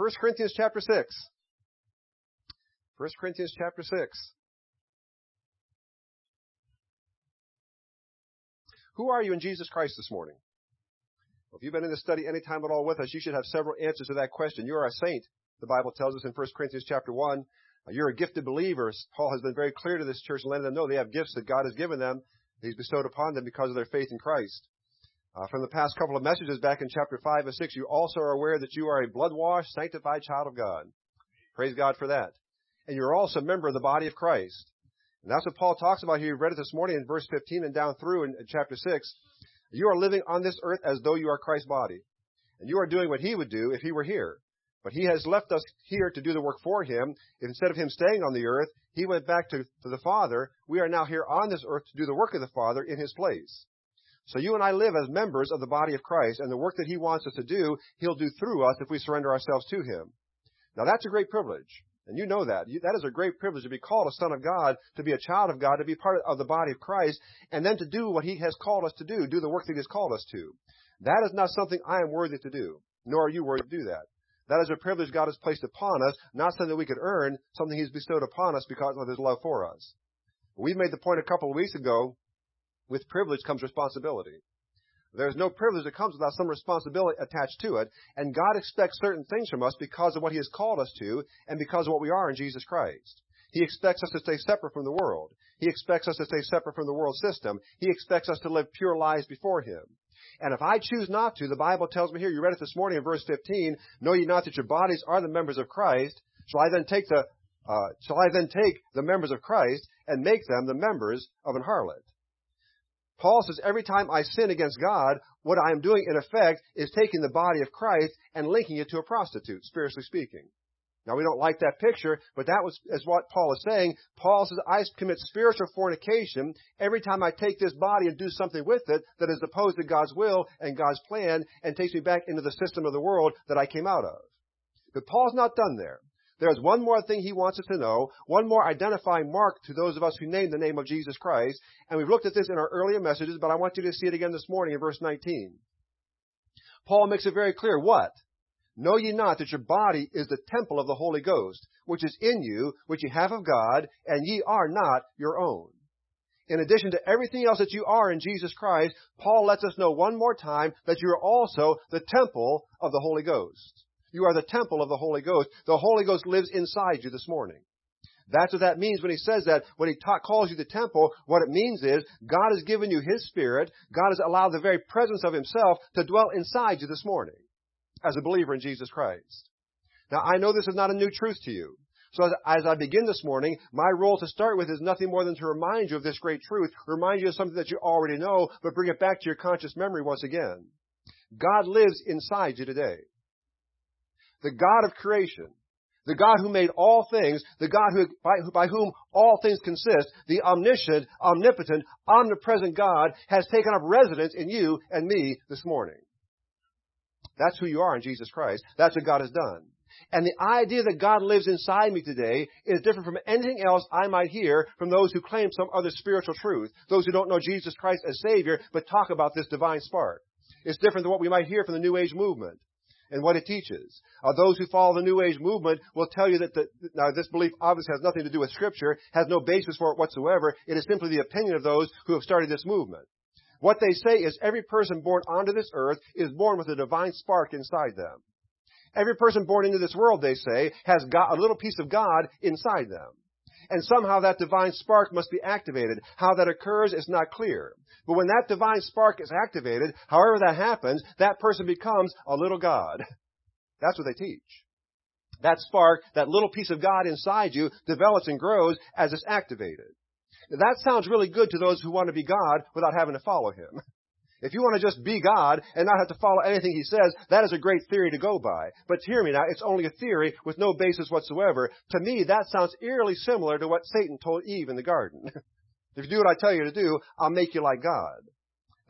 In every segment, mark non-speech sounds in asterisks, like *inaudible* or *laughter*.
1 Corinthians chapter 6. 1 Corinthians chapter 6. Who are you in Jesus Christ this morning? Well, if you've been in this study any time at all with us, you should have several answers to that question. You are a saint, the Bible tells us in 1 Corinthians chapter 1. Uh, you're a gifted believer. Paul has been very clear to this church and letting them know they have gifts that God has given them. He's bestowed upon them because of their faith in Christ. Uh, from the past couple of messages back in chapter 5 and 6, you also are aware that you are a blood-washed, sanctified child of God. Praise God for that. And you're also a member of the body of Christ. And that's what Paul talks about here. You read it this morning in verse 15 and down through in, in chapter 6. You are living on this earth as though you are Christ's body. And you are doing what he would do if he were here. But he has left us here to do the work for him. Instead of him staying on the earth, he went back to, to the Father. We are now here on this earth to do the work of the Father in his place. So you and I live as members of the body of Christ, and the work that he wants us to do, he'll do through us if we surrender ourselves to him. Now that's a great privilege. And you know that. That is a great privilege to be called a son of God, to be a child of God, to be part of the body of Christ, and then to do what he has called us to do, do the work that he has called us to. That is not something I am worthy to do, nor are you worthy to do that. That is a privilege God has placed upon us, not something that we could earn, something He's bestowed upon us because of His love for us. We made the point a couple of weeks ago, with privilege comes responsibility. There's no privilege that comes without some responsibility attached to it, and God expects certain things from us because of what He has called us to, and because of what we are in Jesus Christ. He expects us to stay separate from the world. He expects us to stay separate from the world system. He expects us to live pure lives before Him. And if I choose not to, the Bible tells me here, you read it this morning in verse 15, know ye not that your bodies are the members of Christ? Shall I then take the, uh, shall I then take the members of Christ and make them the members of an harlot? Paul says every time I sin against God, what I am doing in effect is taking the body of Christ and linking it to a prostitute, spiritually speaking. Now we don't like that picture, but that was is what Paul is saying. Paul says I commit spiritual fornication every time I take this body and do something with it that is opposed to God's will and God's plan and takes me back into the system of the world that I came out of. But Paul's not done there. There's one more thing he wants us to know, one more identifying mark to those of us who name the name of Jesus Christ, and we've looked at this in our earlier messages, but I want you to see it again this morning in verse 19. Paul makes it very clear what? Know ye not that your body is the temple of the Holy Ghost, which is in you, which ye have of God, and ye are not your own. In addition to everything else that you are in Jesus Christ, Paul lets us know one more time that you are also the temple of the Holy Ghost. You are the temple of the Holy Ghost. The Holy Ghost lives inside you this morning. That's what that means when he says that. When he ta- calls you the temple, what it means is God has given you His Spirit. God has allowed the very presence of Himself to dwell inside you this morning as a believer in Jesus Christ. Now, I know this is not a new truth to you. So as, as, I begin this morning, my role to start with is nothing more than to remind you of this great truth, remind you of something that you already know, but bring it back to your conscious memory once again. God lives inside you today. The God of creation, the God who made all things, the God who, by, by whom all things consist, the omniscient, omnipotent, omnipresent God has taken up residence in you and me this morning. That's who you are in Jesus Christ. That's what God has done. And the idea that God lives inside me today is different from anything else I might hear from those who claim some other spiritual truth, those who don't know Jesus Christ as Savior, but talk about this divine spark. It's different than what we might hear from the New Age movement and what it teaches. Uh, those who follow the New Age movement will tell you that the, now this belief obviously has nothing to do with Scripture, has no basis for it whatsoever. It is simply the opinion of those who have started this movement. What they say is every person born onto this earth is born with a divine spark inside them. Every person born into this world, they say, has got a little piece of God inside them. And somehow that divine spark must be activated. How that occurs is not clear. But when that divine spark is activated, however that happens, that person becomes a little God. That's what they teach. That spark, that little piece of God inside you develops and grows as it's activated. That sounds really good to those who want to be God without having to follow Him. If you want to just be God and not have to follow anything He says, that is a great theory to go by. But hear me now, it's only a theory with no basis whatsoever. To me, that sounds eerily similar to what Satan told Eve in the garden. *laughs* if you do what I tell you to do, I'll make you like God.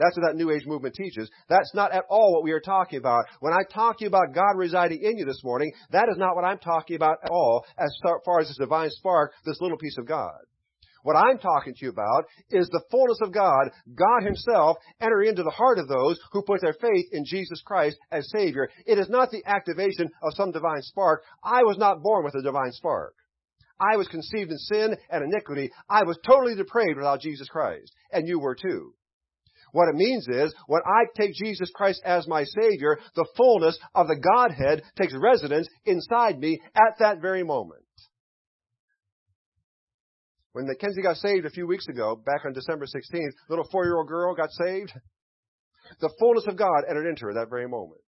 That's what that New Age movement teaches. That's not at all what we are talking about. When I talk to you about God residing in you this morning, that is not what I'm talking about at all as far as this divine spark, this little piece of God. What I'm talking to you about is the fullness of God, God Himself entering into the heart of those who put their faith in Jesus Christ as Savior. It is not the activation of some divine spark. I was not born with a divine spark. I was conceived in sin and iniquity. I was totally depraved without Jesus Christ. And you were too. What it means is, when I take Jesus Christ as my Savior, the fullness of the Godhead takes residence inside me at that very moment. When Mackenzie got saved a few weeks ago, back on December 16th, little four-year-old girl got saved. The fullness of God entered into her that very moment.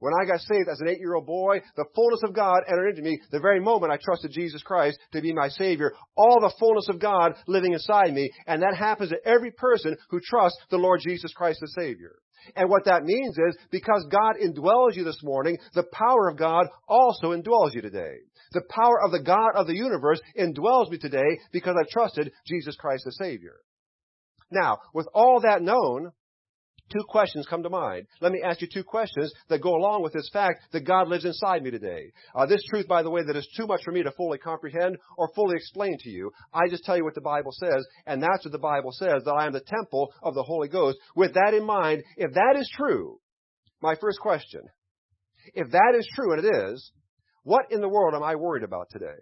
When I got saved as an eight-year-old boy, the fullness of God entered into me the very moment I trusted Jesus Christ to be my Savior. All the fullness of God living inside me, and that happens to every person who trusts the Lord Jesus Christ as Savior. And what that means is, because God indwells you this morning, the power of God also indwells you today. The power of the God of the universe indwells me today because I've trusted Jesus Christ as Savior. Now, with all that known, two questions come to mind. Let me ask you two questions that go along with this fact that God lives inside me today. Uh, this truth, by the way, that is too much for me to fully comprehend or fully explain to you. I just tell you what the Bible says, and that's what the Bible says, that I am the temple of the Holy Ghost. With that in mind, if that is true, my first question, if that is true, and it is, what in the world am I worried about today?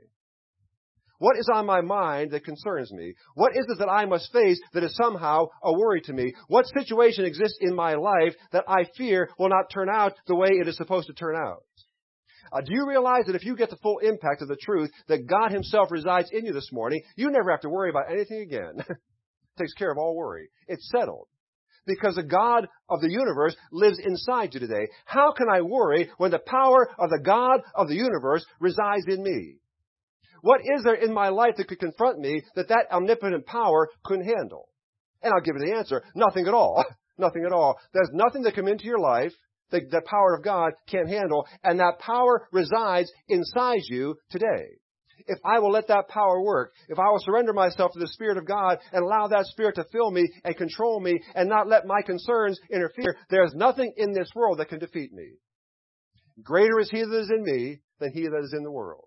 What is on my mind that concerns me? What is it that I must face that is somehow a worry to me? What situation exists in my life that I fear will not turn out the way it is supposed to turn out? Uh, do you realize that if you get the full impact of the truth that God Himself resides in you this morning, you never have to worry about anything again? *laughs* Takes care of all worry. It's settled. Because the God of the universe lives inside you today. How can I worry when the power of the God of the universe resides in me? What is there in my life that could confront me that that omnipotent power couldn't handle? And I'll give you the answer. Nothing at all. *laughs* nothing at all. There's nothing that come into your life that the power of God can't handle, and that power resides inside you today. If I will let that power work, if I will surrender myself to the Spirit of God and allow that Spirit to fill me and control me and not let my concerns interfere, there's nothing in this world that can defeat me. Greater is He that is in me than He that is in the world.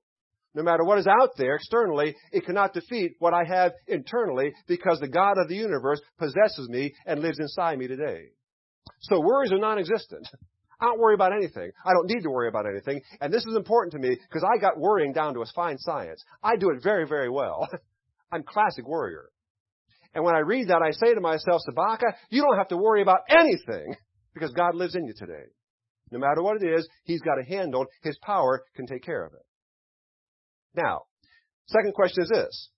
No matter what is out there externally, it cannot defeat what I have internally because the God of the universe possesses me and lives inside me today. So worries are non-existent. I don't worry about anything. I don't need to worry about anything. And this is important to me because I got worrying down to a fine science. I do it very, very well. *laughs* I'm classic worrier. And when I read that, I say to myself, Sabaka, you don't have to worry about anything because God lives in you today. No matter what it is, He's got a handle. On. His power can take care of it. Now, second question is this.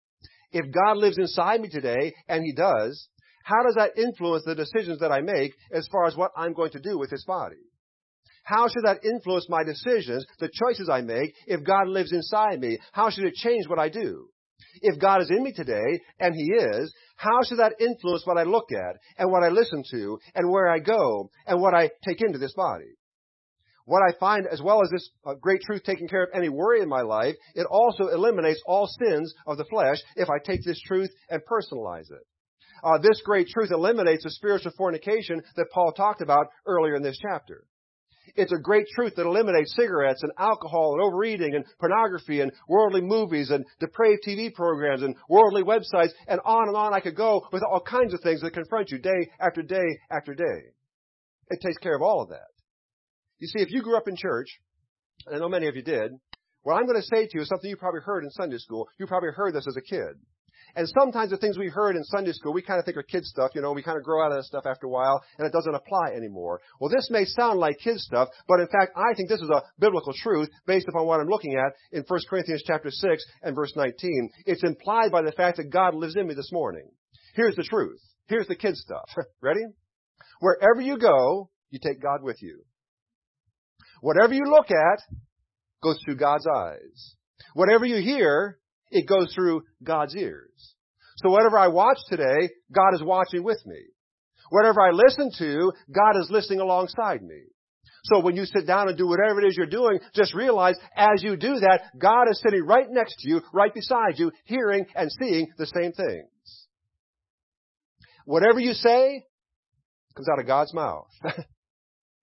If God lives inside me today, and He does, how does that influence the decisions that I make as far as what I'm going to do with this body? How should that influence my decisions, the choices I make, if God lives inside me? How should it change what I do? If God is in me today, and He is, how should that influence what I look at, and what I listen to, and where I go, and what I take into this body? What I find, as well as this uh, great truth taking care of any worry in my life, it also eliminates all sins of the flesh if I take this truth and personalize it. Uh, this great truth eliminates the spiritual fornication that Paul talked about earlier in this chapter. It's a great truth that eliminates cigarettes and alcohol and overeating and pornography and worldly movies and depraved TV programs and worldly websites and on and on I could go with all kinds of things that confront you day after day after day. It takes care of all of that. You see, if you grew up in church, and I know many of you did, what I'm going to say to you is something you probably heard in Sunday school. You probably heard this as a kid. And sometimes the things we heard in Sunday school, we kind of think are kid stuff, you know, we kind of grow out of that stuff after a while, and it doesn't apply anymore. Well, this may sound like kid stuff, but in fact, I think this is a biblical truth based upon what I'm looking at in 1 Corinthians chapter 6 and verse 19. It's implied by the fact that God lives in me this morning. Here's the truth. Here's the kid stuff. *laughs* Ready? Wherever you go, you take God with you. Whatever you look at goes through God's eyes. Whatever you hear, it goes through God's ears. So whatever I watch today, God is watching with me. Whatever I listen to, God is listening alongside me. So when you sit down and do whatever it is you're doing, just realize as you do that, God is sitting right next to you, right beside you, hearing and seeing the same things. Whatever you say comes out of God's mouth. *laughs*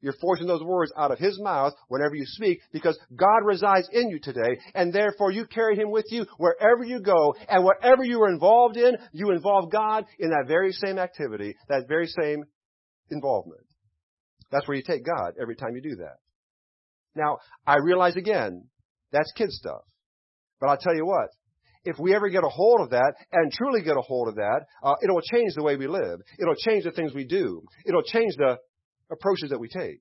You're forcing those words out of His mouth whenever you speak because God resides in you today and therefore you carry Him with you wherever you go and whatever you are involved in, you involve God in that very same activity, that very same involvement. That's where you take God every time you do that. Now, I realize again, that's kid stuff. But I'll tell you what, if we ever get a hold of that and truly get a hold of that, uh, it'll change the way we live. It'll change the things we do. It'll change the approaches that we take.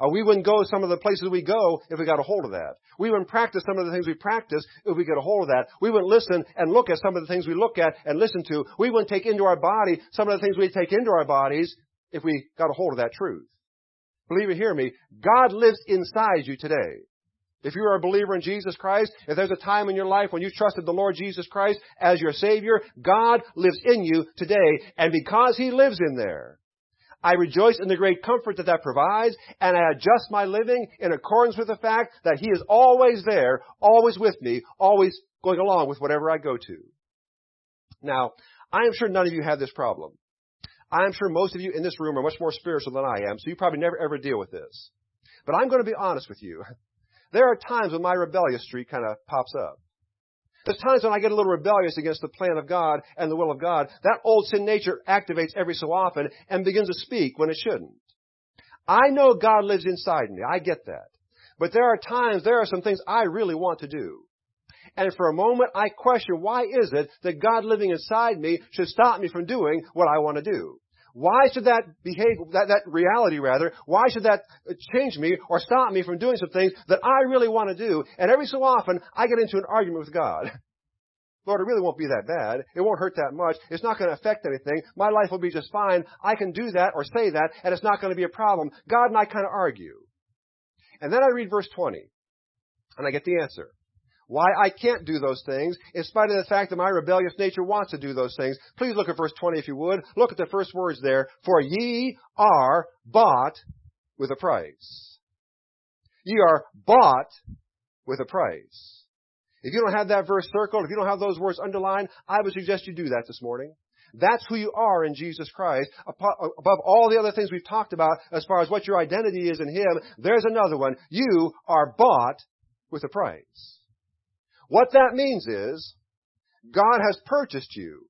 Uh, we wouldn't go some of the places we go if we got a hold of that. We wouldn't practice some of the things we practice if we get a hold of that. We wouldn't listen and look at some of the things we look at and listen to. We wouldn't take into our body some of the things we take into our bodies if we got a hold of that truth. Believe it, hear me. God lives inside you today. If you are a believer in Jesus Christ, if there's a time in your life when you trusted the Lord Jesus Christ as your Savior, God lives in you today. And because He lives in there, I rejoice in the great comfort that that provides, and I adjust my living in accordance with the fact that He is always there, always with me, always going along with whatever I go to. Now, I am sure none of you have this problem. I am sure most of you in this room are much more spiritual than I am, so you probably never ever deal with this. But I'm going to be honest with you. *laughs* There are times when my rebellious streak kind of pops up. There's times when I get a little rebellious against the plan of God and the will of God. That old sin nature activates every so often and begins to speak when it shouldn't. I know God lives inside me. I get that. But there are times, there are some things I really want to do. And for a moment I question why is it that God living inside me should stop me from doing what I want to do? Why should that behave, that, that reality rather, why should that change me or stop me from doing some things that I really want to do? And every so often, I get into an argument with God. *laughs* Lord, it really won't be that bad. It won't hurt that much. It's not going to affect anything. My life will be just fine. I can do that or say that, and it's not going to be a problem. God and I kind of argue. And then I read verse 20, and I get the answer why I can't do those things, in spite of the fact that my rebellious nature wants to do those things. Please look at verse 20 if you would. Look at the first words there. For ye are bought with a price. Ye are bought with a price. If you don't have that verse circled, if you don't have those words underlined, I would suggest you do that this morning. That's who you are in Jesus Christ. Above all the other things we've talked about as far as what your identity is in Him, there's another one. You are bought with a price. What that means is, God has purchased you,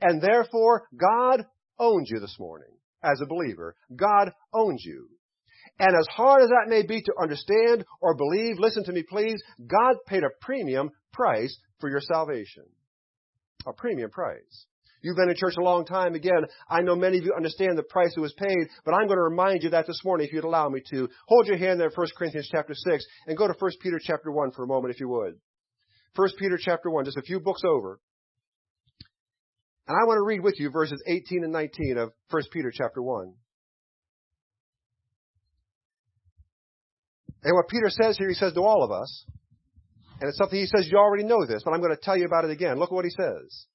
and therefore God owns you this morning as a believer. God owns you. And as hard as that may be to understand or believe, listen to me please, God paid a premium price for your salvation. A premium price. You've been in church a long time. Again, I know many of you understand the price that was paid, but I'm going to remind you that this morning if you'd allow me to. Hold your hand there 1 Corinthians chapter 6 and go to 1 Peter chapter 1 for a moment if you would. 1 Peter chapter 1, just a few books over. And I want to read with you verses 18 and 19 of 1 Peter chapter 1. And what Peter says here, he says to all of us, and it's something he says you already know this, but I'm going to tell you about it again. Look at what he says.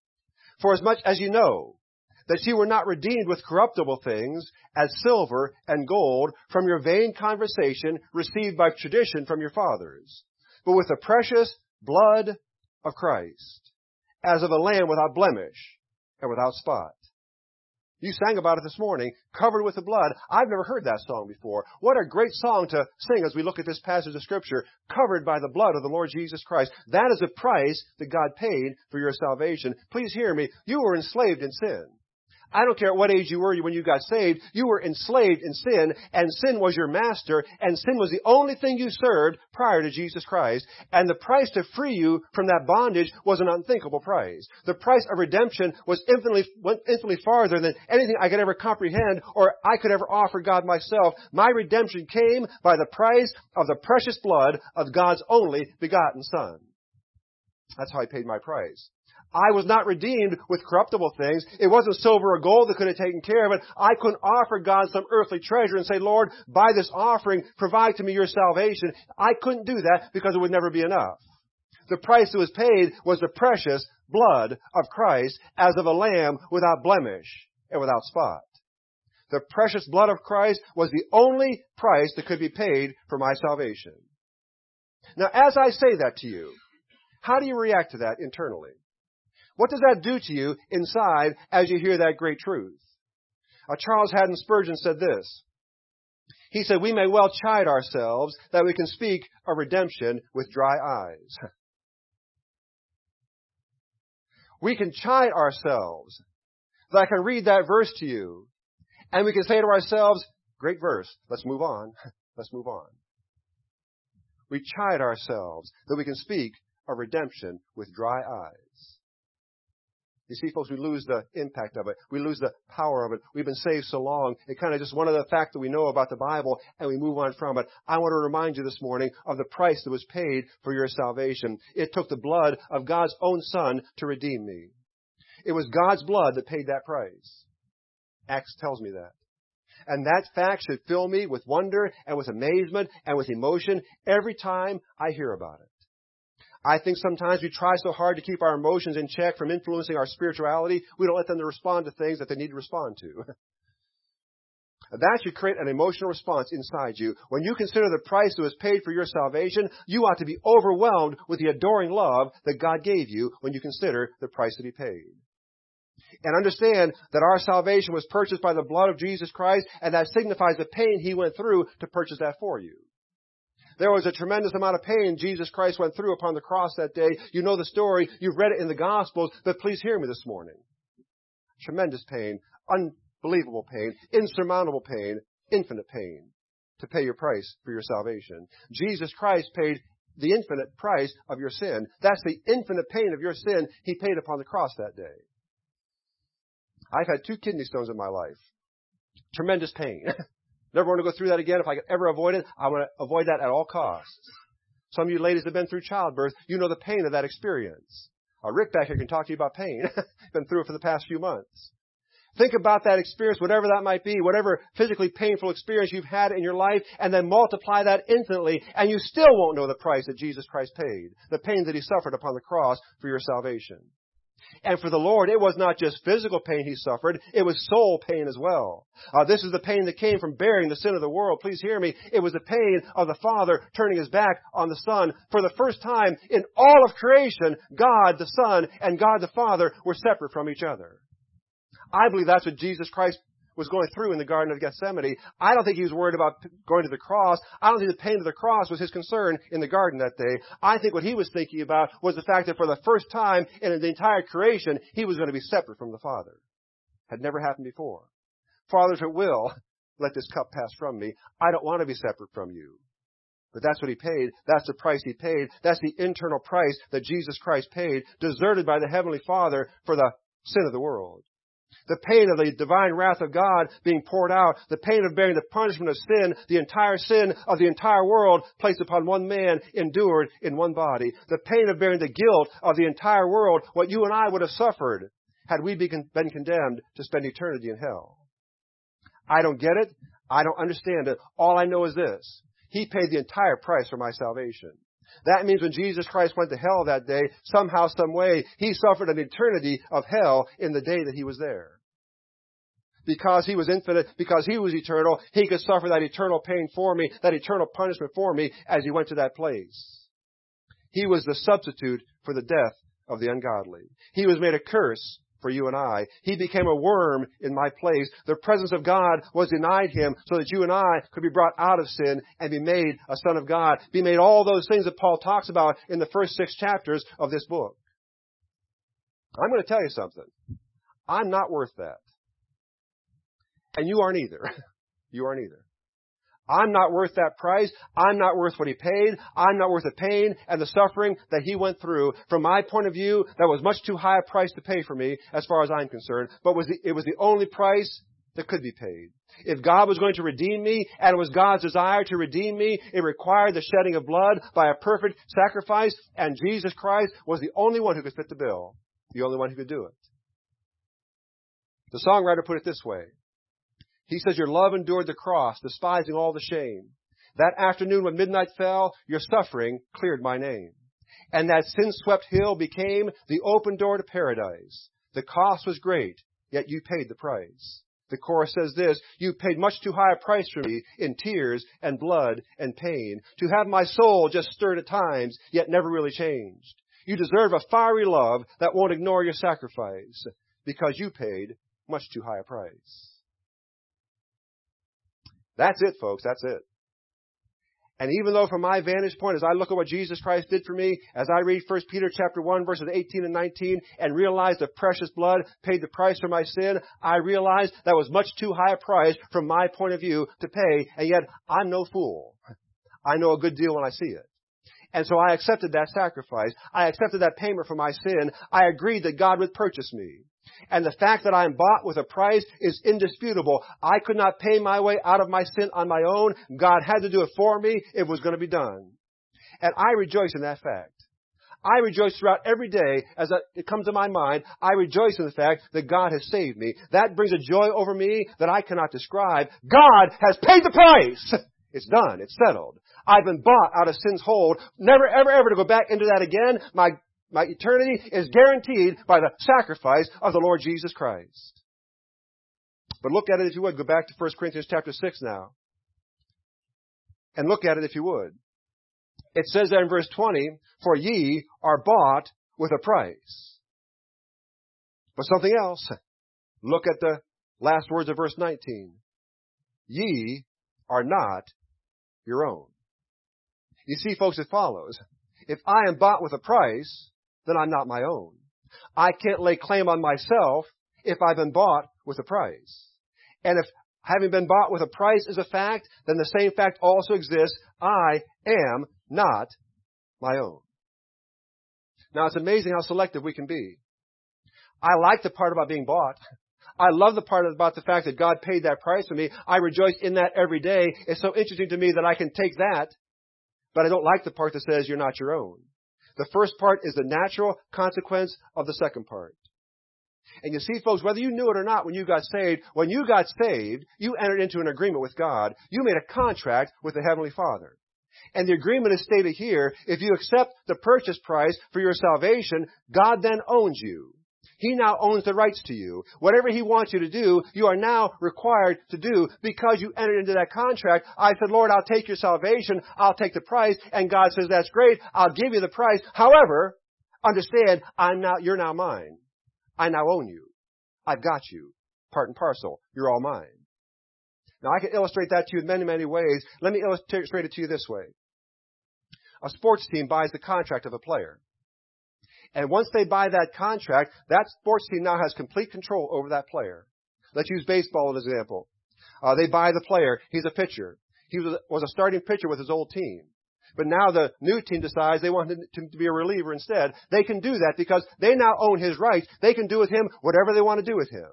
For as much as you know that you were not redeemed with corruptible things, as silver and gold, from your vain conversation received by tradition from your fathers, but with the precious blood of Christ, as of a lamb without blemish and without spot. You sang about it this morning, covered with the blood. I've never heard that song before. What a great song to sing as we look at this passage of scripture, covered by the blood of the Lord Jesus Christ. That is the price that God paid for your salvation. Please hear me. You were enslaved in sin. I don't care at what age you were when you got saved, you were enslaved in sin, and sin was your master, and sin was the only thing you served prior to Jesus Christ. And the price to free you from that bondage was an unthinkable price. The price of redemption was infinitely, went infinitely farther than anything I could ever comprehend or I could ever offer God myself. My redemption came by the price of the precious blood of God's only begotten Son. That's how He paid my price. I was not redeemed with corruptible things. It wasn't silver or gold that could have taken care of it. I couldn't offer God some earthly treasure and say, Lord, by this offering, provide to me your salvation. I couldn't do that because it would never be enough. The price that was paid was the precious blood of Christ as of a lamb without blemish and without spot. The precious blood of Christ was the only price that could be paid for my salvation. Now, as I say that to you, how do you react to that internally? What does that do to you inside as you hear that great truth? Uh, Charles Haddon Spurgeon said this. He said, we may well chide ourselves that we can speak of redemption with dry eyes. *laughs* we can chide ourselves that I can read that verse to you and we can say to ourselves, great verse, let's move on. *laughs* let's move on. We chide ourselves that we can speak of redemption with dry eyes. You see, folks, we lose the impact of it. We lose the power of it. We've been saved so long. It kind of just one of the facts that we know about the Bible and we move on from it. I want to remind you this morning of the price that was paid for your salvation. It took the blood of God's own Son to redeem me. It was God's blood that paid that price. Acts tells me that. And that fact should fill me with wonder and with amazement and with emotion every time I hear about it. I think sometimes we try so hard to keep our emotions in check from influencing our spirituality, we don't let them respond to things that they need to respond to. *laughs* that should create an emotional response inside you. When you consider the price that was paid for your salvation, you ought to be overwhelmed with the adoring love that God gave you when you consider the price that He paid. And understand that our salvation was purchased by the blood of Jesus Christ, and that signifies the pain He went through to purchase that for you. There was a tremendous amount of pain Jesus Christ went through upon the cross that day. You know the story. You've read it in the Gospels, but please hear me this morning. Tremendous pain, unbelievable pain, insurmountable pain, infinite pain to pay your price for your salvation. Jesus Christ paid the infinite price of your sin. That's the infinite pain of your sin He paid upon the cross that day. I've had two kidney stones in my life. Tremendous pain. *laughs* Never want to go through that again. If I could ever avoid it, I want to avoid that at all costs. Some of you ladies have been through childbirth. You know the pain of that experience. Uh, Rick back here can talk to you about pain. *laughs* been through it for the past few months. Think about that experience, whatever that might be, whatever physically painful experience you've had in your life, and then multiply that infinitely, and you still won't know the price that Jesus Christ paid, the pain that He suffered upon the cross for your salvation. And for the Lord, it was not just physical pain he suffered, it was soul pain as well. Uh, this is the pain that came from bearing the sin of the world. Please hear me. It was the pain of the Father turning his back on the Son. For the first time in all of creation, God the Son and God the Father were separate from each other. I believe that's what Jesus Christ was going through in the Garden of Gethsemane. I don't think he was worried about going to the cross. I don't think the pain of the cross was his concern in the garden that day. I think what he was thinking about was the fact that for the first time in the entire creation, he was going to be separate from the Father. Had never happened before. Father, if it will, let this cup pass from me. I don't want to be separate from you. But that's what he paid. That's the price he paid. That's the internal price that Jesus Christ paid, deserted by the Heavenly Father for the sin of the world the pain of the divine wrath of God being poured out, the pain of bearing the punishment of sin, the entire sin of the entire world placed upon one man, endured in one body, the pain of bearing the guilt of the entire world, what you and I would have suffered had we been condemned to spend eternity in hell. I don't get it. I don't understand it. All I know is this. He paid the entire price for my salvation. That means when Jesus Christ went to hell that day, somehow, some way, he suffered an eternity of hell in the day that he was there. Because he was infinite, because he was eternal, he could suffer that eternal pain for me, that eternal punishment for me as he went to that place. He was the substitute for the death of the ungodly. He was made a curse for you and I. He became a worm in my place. The presence of God was denied him so that you and I could be brought out of sin and be made a son of God. Be made all those things that Paul talks about in the first six chapters of this book. I'm going to tell you something. I'm not worth that. And you aren't either. *laughs* you aren't either. I'm not worth that price. I'm not worth what he paid. I'm not worth the pain and the suffering that he went through. From my point of view, that was much too high a price to pay for me, as far as I'm concerned. But was the, it was the only price that could be paid. If God was going to redeem me, and it was God's desire to redeem me, it required the shedding of blood by a perfect sacrifice, and Jesus Christ was the only one who could fit the bill. The only one who could do it. The songwriter put it this way. He says, Your love endured the cross, despising all the shame. That afternoon when midnight fell, your suffering cleared my name. And that sin swept hill became the open door to paradise. The cost was great, yet you paid the price. The chorus says this, you paid much too high a price for me in tears and blood and pain, to have my soul just stirred at times, yet never really changed. You deserve a fiery love that won't ignore your sacrifice, because you paid much too high a price. That's it, folks. That's it. And even though from my vantage point, as I look at what Jesus Christ did for me, as I read 1 Peter chapter 1 verses 18 and 19 and realize the precious blood paid the price for my sin, I realize that was much too high a price from my point of view to pay, and yet I'm no fool. I know a good deal when I see it. And so I accepted that sacrifice. I accepted that payment for my sin. I agreed that God would purchase me. And the fact that I am bought with a price is indisputable. I could not pay my way out of my sin on my own. God had to do it for me. It was going to be done. And I rejoice in that fact. I rejoice throughout every day as it comes to my mind. I rejoice in the fact that God has saved me. That brings a joy over me that I cannot describe. God has paid the price. *laughs* It's done. It's settled. I've been bought out of sin's hold. Never, ever, ever to go back into that again. My my eternity is guaranteed by the sacrifice of the Lord Jesus Christ. But look at it if you would. Go back to 1 Corinthians chapter 6 now. And look at it if you would. It says there in verse 20, For ye are bought with a price. But something else. Look at the last words of verse 19. Ye are not your own. You see, folks, it follows. If I am bought with a price, then I'm not my own. I can't lay claim on myself if I've been bought with a price. And if having been bought with a price is a fact, then the same fact also exists. I am not my own. Now it's amazing how selective we can be. I like the part about being bought. I love the part about the fact that God paid that price for me. I rejoice in that every day. It's so interesting to me that I can take that, but I don't like the part that says you're not your own. The first part is the natural consequence of the second part. And you see, folks, whether you knew it or not when you got saved, when you got saved, you entered into an agreement with God. You made a contract with the Heavenly Father. And the agreement is stated here, if you accept the purchase price for your salvation, God then owns you. He now owns the rights to you. Whatever He wants you to do, you are now required to do because you entered into that contract. I said, Lord, I'll take your salvation. I'll take the price. And God says, that's great. I'll give you the price. However, understand, I'm now, you're now mine. I now own you. I've got you. Part and parcel. You're all mine. Now I can illustrate that to you in many, many ways. Let me illustrate it to you this way. A sports team buys the contract of a player. And once they buy that contract, that sports team now has complete control over that player. Let's use baseball as an example. Uh, they buy the player. He's a pitcher. He was a, was a starting pitcher with his old team. But now the new team decides they want him to be a reliever instead. They can do that because they now own his rights. They can do with him whatever they want to do with him.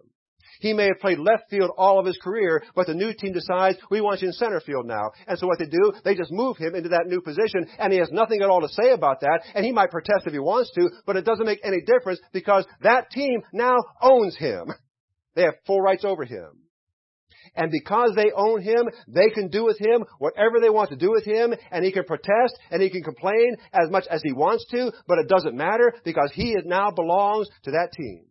He may have played left field all of his career, but the new team decides we want you in center field now. And so what they do, they just move him into that new position, and he has nothing at all to say about that, and he might protest if he wants to, but it doesn't make any difference because that team now owns him. They have full rights over him. And because they own him, they can do with him whatever they want to do with him, and he can protest and he can complain as much as he wants to, but it doesn't matter because he now belongs to that team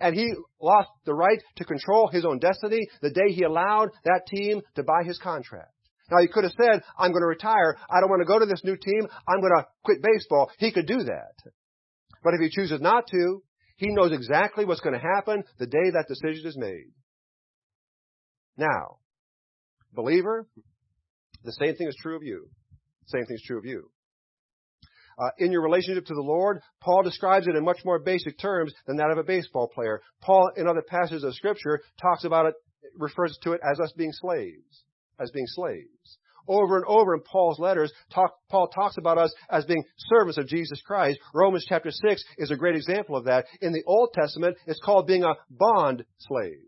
and he lost the right to control his own destiny the day he allowed that team to buy his contract. Now he could have said, I'm going to retire. I don't want to go to this new team. I'm going to quit baseball. He could do that. But if he chooses not to, he knows exactly what's going to happen the day that decision is made. Now, believer, the same thing is true of you. Same thing is true of you uh, in your relationship to the Lord, Paul describes it in much more basic terms than that of a baseball player. Paul, in other passages of Scripture, talks about it, refers to it as us being slaves, as being slaves. Over and over in Paul's letters, talk, Paul talks about us as being servants of Jesus Christ. Romans chapter 6 is a great example of that. In the Old Testament, it's called being a bond slave.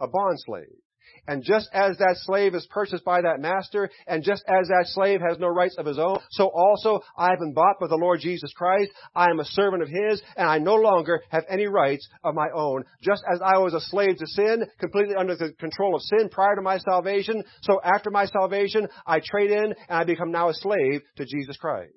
A bond slave. And just as that slave is purchased by that master, and just as that slave has no rights of his own, so also I have been bought by the Lord Jesus Christ. I am a servant of his, and I no longer have any rights of my own. Just as I was a slave to sin, completely under the control of sin prior to my salvation, so after my salvation, I trade in and I become now a slave to Jesus Christ.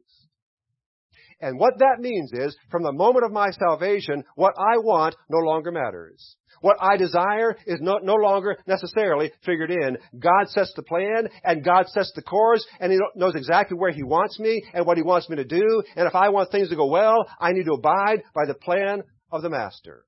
And what that means is, from the moment of my salvation, what I want no longer matters. What I desire is no, no, longer necessarily figured in. God sets the plan and God sets the course and He knows exactly where He wants me and what He wants me to do. And if I want things to go well, I need to abide by the plan of the Master.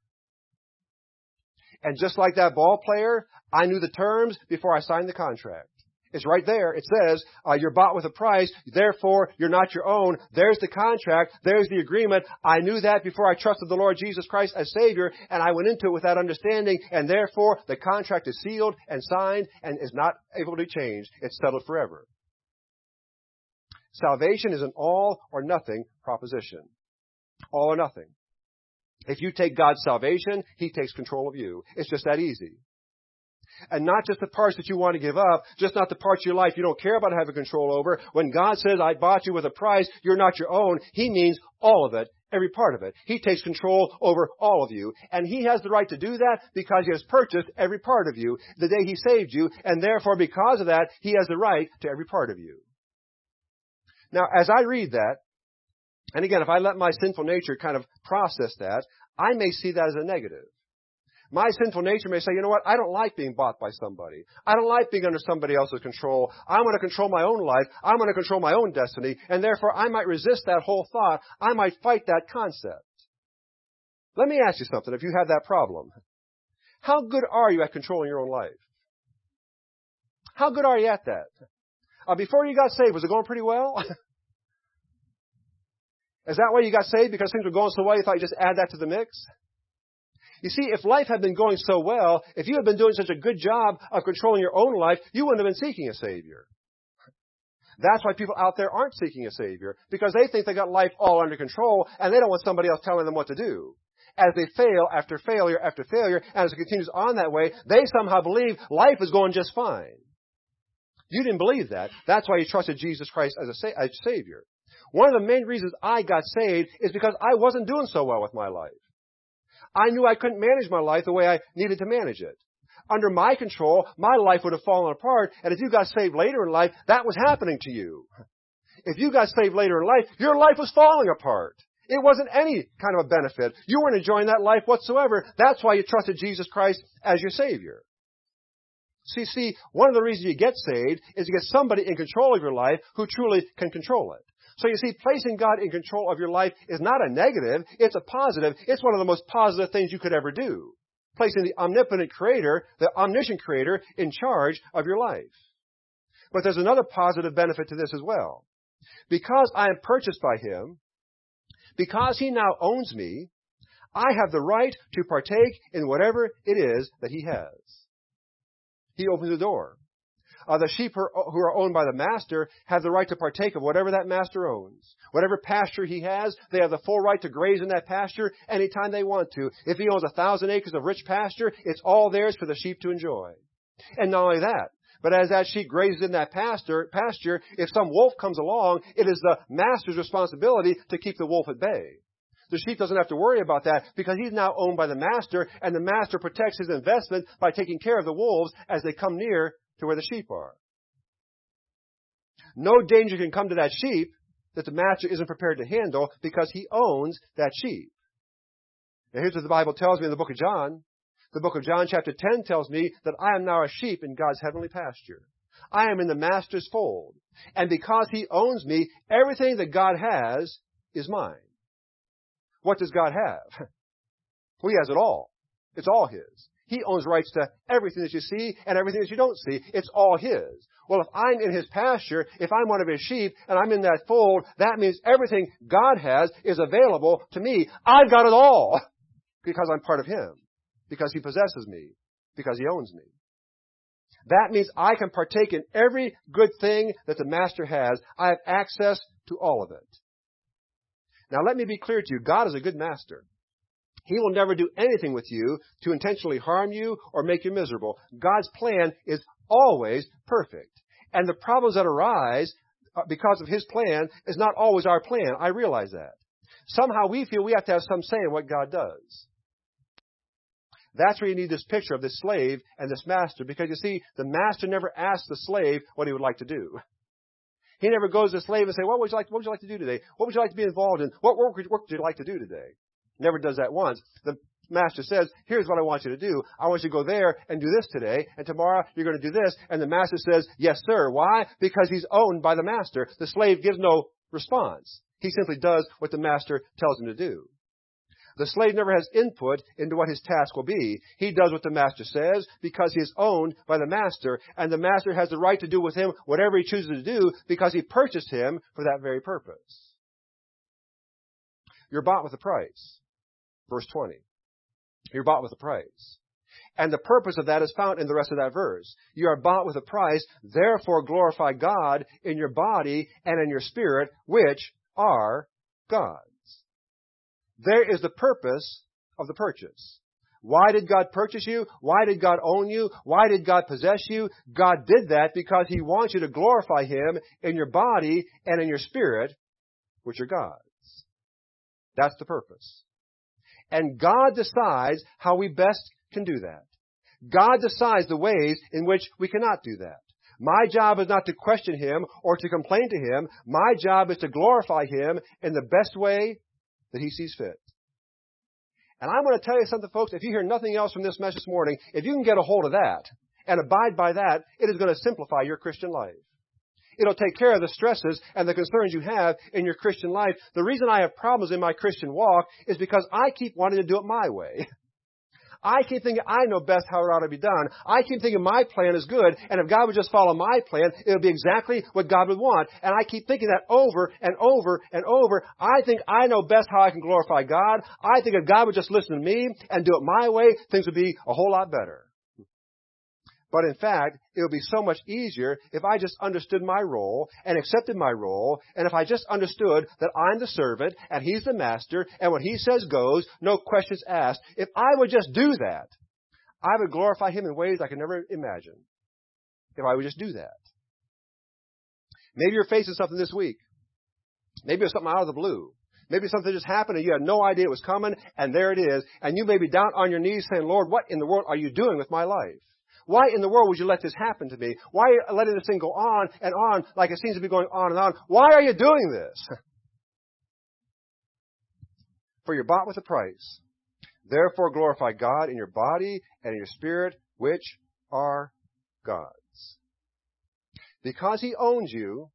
And just like that ball player, I knew the terms before I signed the contract. It's right there. It says, uh, you're bought with a price, therefore you're not your own. There's the contract. There's the agreement. I knew that before I trusted the Lord Jesus Christ as Savior, and I went into it with that understanding, and therefore the contract is sealed and signed and is not able to change. It's settled forever. Salvation is an all or nothing proposition. All or nothing. If you take God's salvation, He takes control of you. It's just that easy. And not just the parts that you want to give up, just not the parts of your life you don't care about having control over. When God says, I bought you with a price, you're not your own, He means all of it, every part of it. He takes control over all of you. And He has the right to do that because He has purchased every part of you the day He saved you, and therefore because of that, He has the right to every part of you. Now, as I read that, and again, if I let my sinful nature kind of process that, I may see that as a negative. My sinful nature may say, you know what, I don't like being bought by somebody. I don't like being under somebody else's control. I want to control my own life. I want to control my own destiny. And therefore, I might resist that whole thought. I might fight that concept. Let me ask you something if you have that problem. How good are you at controlling your own life? How good are you at that? Uh, before you got saved, was it going pretty well? *laughs* Is that why you got saved? Because things were going so well, you thought you just add that to the mix? You see, if life had been going so well, if you had been doing such a good job of controlling your own life, you wouldn't have been seeking a Savior. That's why people out there aren't seeking a Savior, because they think they got life all under control, and they don't want somebody else telling them what to do. As they fail after failure after failure, and as it continues on that way, they somehow believe life is going just fine. You didn't believe that. That's why you trusted Jesus Christ as a, sa- as Savior. One of the main reasons I got saved is because I wasn't doing so well with my life. I knew I couldn't manage my life the way I needed to manage it. Under my control, my life would have fallen apart, and if you got saved later in life, that was happening to you. If you got saved later in life, your life was falling apart. It wasn't any kind of a benefit. You weren't enjoying that life whatsoever. That's why you trusted Jesus Christ as your Savior. See, see, one of the reasons you get saved is to get somebody in control of your life who truly can control it. So you see, placing God in control of your life is not a negative, it's a positive. It's one of the most positive things you could ever do. Placing the omnipotent creator, the omniscient creator, in charge of your life. But there's another positive benefit to this as well. Because I am purchased by Him, because He now owns me, I have the right to partake in whatever it is that He has. He opens the door. Uh, the sheep who are owned by the master have the right to partake of whatever that master owns. Whatever pasture he has, they have the full right to graze in that pasture anytime they want to. If he owns a thousand acres of rich pasture, it's all theirs for the sheep to enjoy. And not only that, but as that sheep grazes in that pasture, pasture, if some wolf comes along, it is the master's responsibility to keep the wolf at bay. The sheep doesn't have to worry about that because he's now owned by the master and the master protects his investment by taking care of the wolves as they come near to where the sheep are. No danger can come to that sheep that the master isn't prepared to handle because he owns that sheep. Now here's what the Bible tells me in the book of John. The book of John chapter 10 tells me that I am now a sheep in God's heavenly pasture. I am in the master's fold. And because he owns me, everything that God has is mine. What does God have? *laughs* Well, he has it all. It's all his. He owns rights to everything that you see and everything that you don't see. It's all His. Well, if I'm in His pasture, if I'm one of His sheep, and I'm in that fold, that means everything God has is available to me. I've got it all *laughs* because I'm part of Him, because He possesses me, because He owns me. That means I can partake in every good thing that the Master has. I have access to all of it. Now let me be clear to you. God is a good Master. He will never do anything with you to intentionally harm you or make you miserable. God's plan is always perfect. And the problems that arise uh, because of His plan is not always our plan. I realize that. Somehow we feel we have to have some say in what God does. That's where you need this picture of this slave and this master because you see, the master never asks the slave what he would like to do. He never goes to the slave and say, what would you like, what would you like to do today? What would you like to be involved in? What work, work would you like to do today? Never does that once. The master says, here's what I want you to do. I want you to go there and do this today, and tomorrow you're going to do this. And the master says, yes, sir. Why? Because he's owned by the master. The slave gives no response. He simply does what the master tells him to do. The slave never has input into what his task will be. He does what the master says because he is owned by the master, and the master has the right to do with him whatever he chooses to do because he purchased him for that very purpose. You're bought with a price. Verse 20. You're bought with a price. And the purpose of that is found in the rest of that verse. You are bought with a price, therefore glorify God in your body and in your spirit, which are God's. There is the purpose of the purchase. Why did God purchase you? Why did God own you? Why did God possess you? God did that because He wants you to glorify Him in your body and in your spirit, which are God's. That's the purpose. And God decides how we best can do that. God decides the ways in which we cannot do that. My job is not to question Him or to complain to Him. My job is to glorify Him in the best way that He sees fit. And I'm going to tell you something, folks. If you hear nothing else from this message this morning, if you can get a hold of that and abide by that, it is going to simplify your Christian life. It'll take care of the stresses and the concerns you have in your Christian life. The reason I have problems in my Christian walk is because I keep wanting to do it my way. *laughs* I keep thinking I know best how it ought to be done. I keep thinking my plan is good, and if God would just follow my plan, it would be exactly what God would want. And I keep thinking that over and over and over. I think I know best how I can glorify God. I think if God would just listen to me and do it my way, things would be a whole lot better. But in fact, it would be so much easier if I just understood my role and accepted my role, and if I just understood that I'm the servant and he's the master, and what he says goes, no questions asked. If I would just do that, I would glorify him in ways I could never imagine. If I would just do that. Maybe you're facing something this week. Maybe it's something out of the blue. Maybe something just happened and you had no idea it was coming, and there it is. And you may be down on your knees saying, Lord, what in the world are you doing with my life? Why in the world would you let this happen to me? Why are you letting this thing go on and on like it seems to be going on and on? Why are you doing this? *laughs* For you're bought with a price. Therefore glorify God in your body and in your spirit, which are God's. Because He owns you,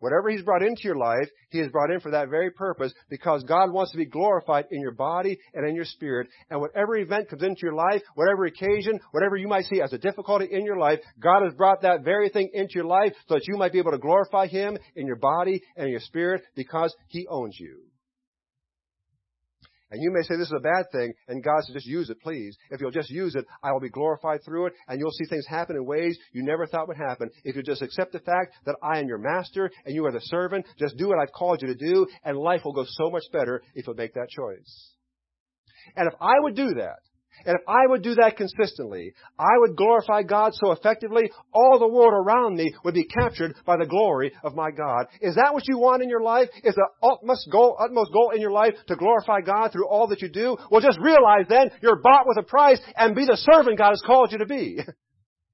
Whatever He's brought into your life, He has brought in for that very purpose because God wants to be glorified in your body and in your spirit. And whatever event comes into your life, whatever occasion, whatever you might see as a difficulty in your life, God has brought that very thing into your life so that you might be able to glorify Him in your body and in your spirit because He owns you. And you may say this is a bad thing, and God says, just use it, please. If you'll just use it, I will be glorified through it, and you'll see things happen in ways you never thought would happen. If you just accept the fact that I am your master and you are the servant, just do what I've called you to do, and life will go so much better if you'll make that choice. And if I would do that, and if I would do that consistently, I would glorify God so effectively, all the world around me would be captured by the glory of my God. Is that what you want in your life? Is the utmost goal, utmost goal in your life to glorify God through all that you do? Well, just realize then you're bought with a price and be the servant God has called you to be. *laughs*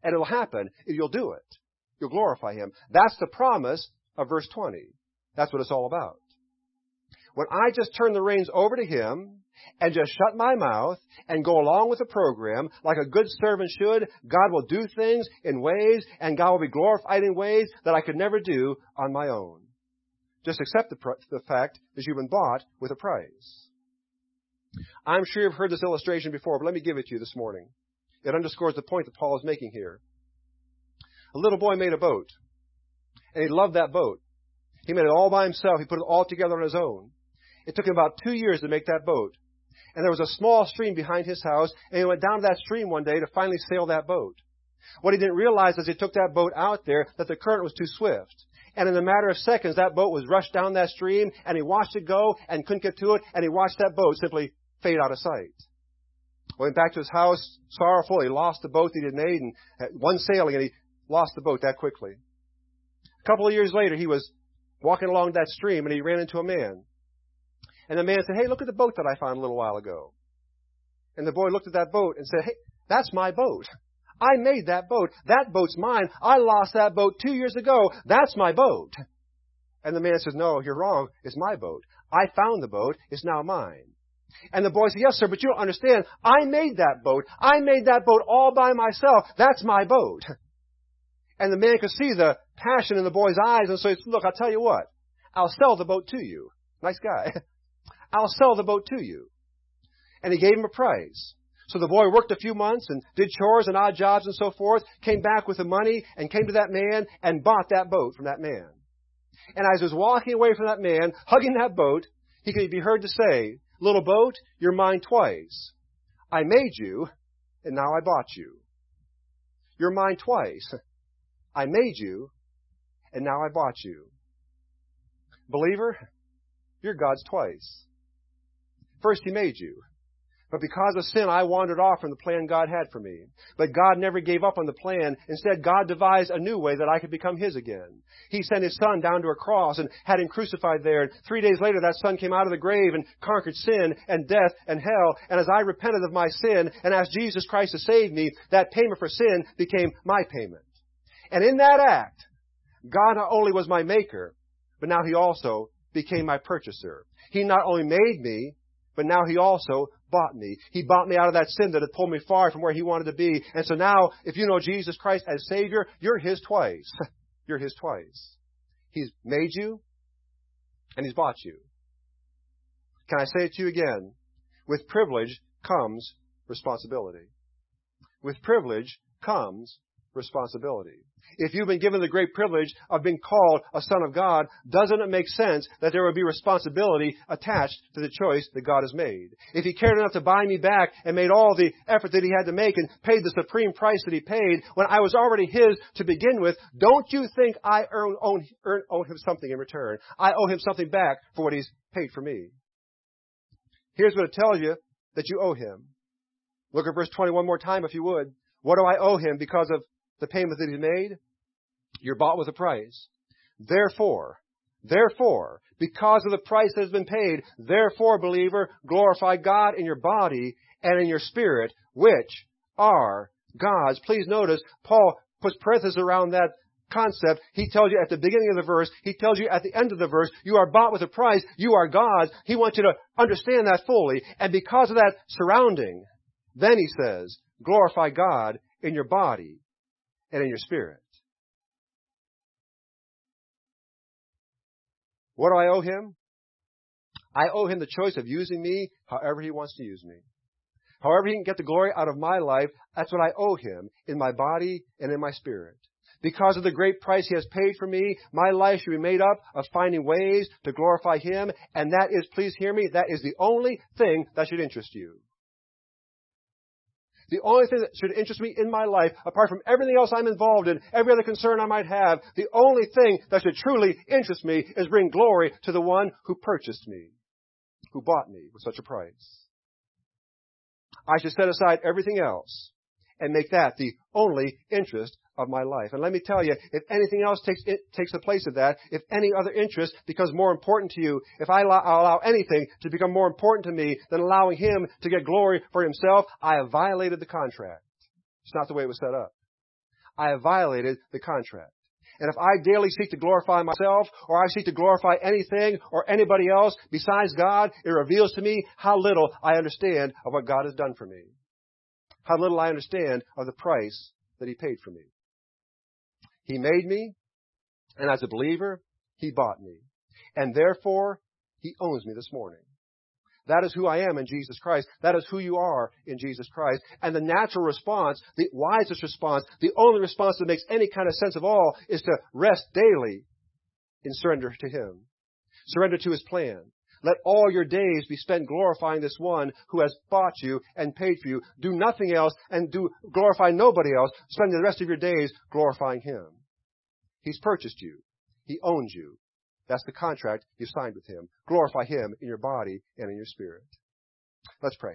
And it'll happen if you'll do it. You'll glorify Him. That's the promise of verse 20. That's what it's all about. When I just turn the reins over to Him, and just shut my mouth and go along with the program like a good servant should, God will do things in ways and God will be glorified in ways that I could never do on my own. Just accept the, the fact that you've been bought with a price. I'm sure you've heard this illustration before, but let me give it to you this morning. It underscores the point that Paul is making here. A little boy made a boat, and he loved that boat. He made it all by himself. He put it all together on his own. It took him about two years to make that boat and there was a small stream behind his house, and he went down to that stream one day to finally sail that boat. What he didn't realize as he took that boat out there, that the current was too swift. And in a matter of seconds, that boat was rushed down that stream, and he watched it go, and couldn't get to it, and he watched that boat simply fade out of sight. Went back to his house, sorrowful. He lost the boat that he had made, and one sailing, and he lost the boat that quickly. A couple of years later, he was walking along that stream, and he ran into a man. And the man said, Hey, look at the boat that I found a little while ago. And the boy looked at that boat and said, Hey, that's my boat. I made that boat. That boat's mine. I lost that boat two years ago. That's my boat. And the man says, No, you're wrong. It's my boat. I found the boat. It's now mine. And the boy said, Yes, sir, but you don't understand. I made that boat. I made that boat all by myself. That's my boat. And the man could see the passion in the boy's eyes, and said, Look, I'll tell you what. I'll sell the boat to you. Nice guy. *laughs* I'll sell the boat to you. and he gave him a price. So the boy worked a few months and did chores and odd jobs and so forth, came back with the money and came to that man and bought that boat from that man. And as he was walking away from that man, hugging that boat, he could be heard to say, Little boat, you're mine twice. I made you, and now I bought you. You're mine twice. I made you, and now I bought you. Believer, you're God's twice. First, He made you. But because of sin, I wandered off from the plan God had for me. But God never gave up on the plan. Instead, God devised a new way that I could become His again. He sent His Son down to a cross and had Him crucified there. And three days later, that Son came out of the grave and conquered sin and death and hell. And as I repented of my sin and asked Jesus Christ to save me, that payment for sin became my payment. And in that act, God not only was my maker, but now He also became my purchaser. He not only made me, but now He also bought me. He bought me out of that sin that had pulled me far from where He wanted to be. And so now, if you know Jesus Christ as Savior, you're His twice. *laughs* you're His twice. He's made you, and He's bought you. Can I say it to you again? With privilege comes responsibility. With privilege comes responsibility. If you've been given the great privilege of being called a son of God, doesn't it make sense that there would be responsibility attached to the choice that God has made? If He cared enough to buy me back and made all the effort that He had to make and paid the supreme price that He paid when I was already His to begin with, don't you think I earn, own, earn, owe Him something in return? I owe Him something back for what He's paid for me. Here's what it tells you that you owe Him. Look at verse 20 one more time if you would. What do I owe Him because of the payment that he made, you're bought with a price. Therefore, therefore, because of the price that has been paid, therefore, believer, glorify God in your body and in your spirit, which are God's. Please notice, Paul puts parentheses around that concept. He tells you at the beginning of the verse, he tells you at the end of the verse, you are bought with a price, you are God's. He wants you to understand that fully. And because of that surrounding, then he says, glorify God in your body and in your spirit. What do I owe him? I owe him the choice of using me however he wants to use me. However he can get the glory out of my life, that's what I owe him in my body and in my spirit. Because of the great price he has paid for me, my life should be made up of finding ways to glorify him, and that is, please hear me, that is the only thing that should interest you. The only thing that should interest me in my life, apart from everything else I'm involved in, every other concern I might have, the only thing that should truly interest me is bring glory to the one who purchased me, who bought me with such a price. I should set aside everything else and make that the only interest of my life. And let me tell you, if anything else takes, it takes the place of that, if any other interest becomes more important to you, if I allow, allow anything to become more important to me than allowing Him to get glory for Himself, I have violated the contract. It's not the way it was set up. I have violated the contract. And if I daily seek to glorify myself, or I seek to glorify anything or anybody else besides God, it reveals to me how little I understand of what God has done for me. How little I understand of the price that He paid for me. He made me, and as a believer, He bought me. And therefore, He owns me this morning. That is who I am in Jesus Christ. That is who you are in Jesus Christ. And the natural response, the wisest response, the only response that makes any kind of sense of all is to rest daily in surrender to Him. Surrender to His plan. Let all your days be spent glorifying this one who has bought you and paid for you. Do nothing else and do glorify nobody else. Spend the rest of your days glorifying him. He's purchased you. He owns you. That's the contract you signed with him. Glorify him in your body and in your spirit. Let's pray.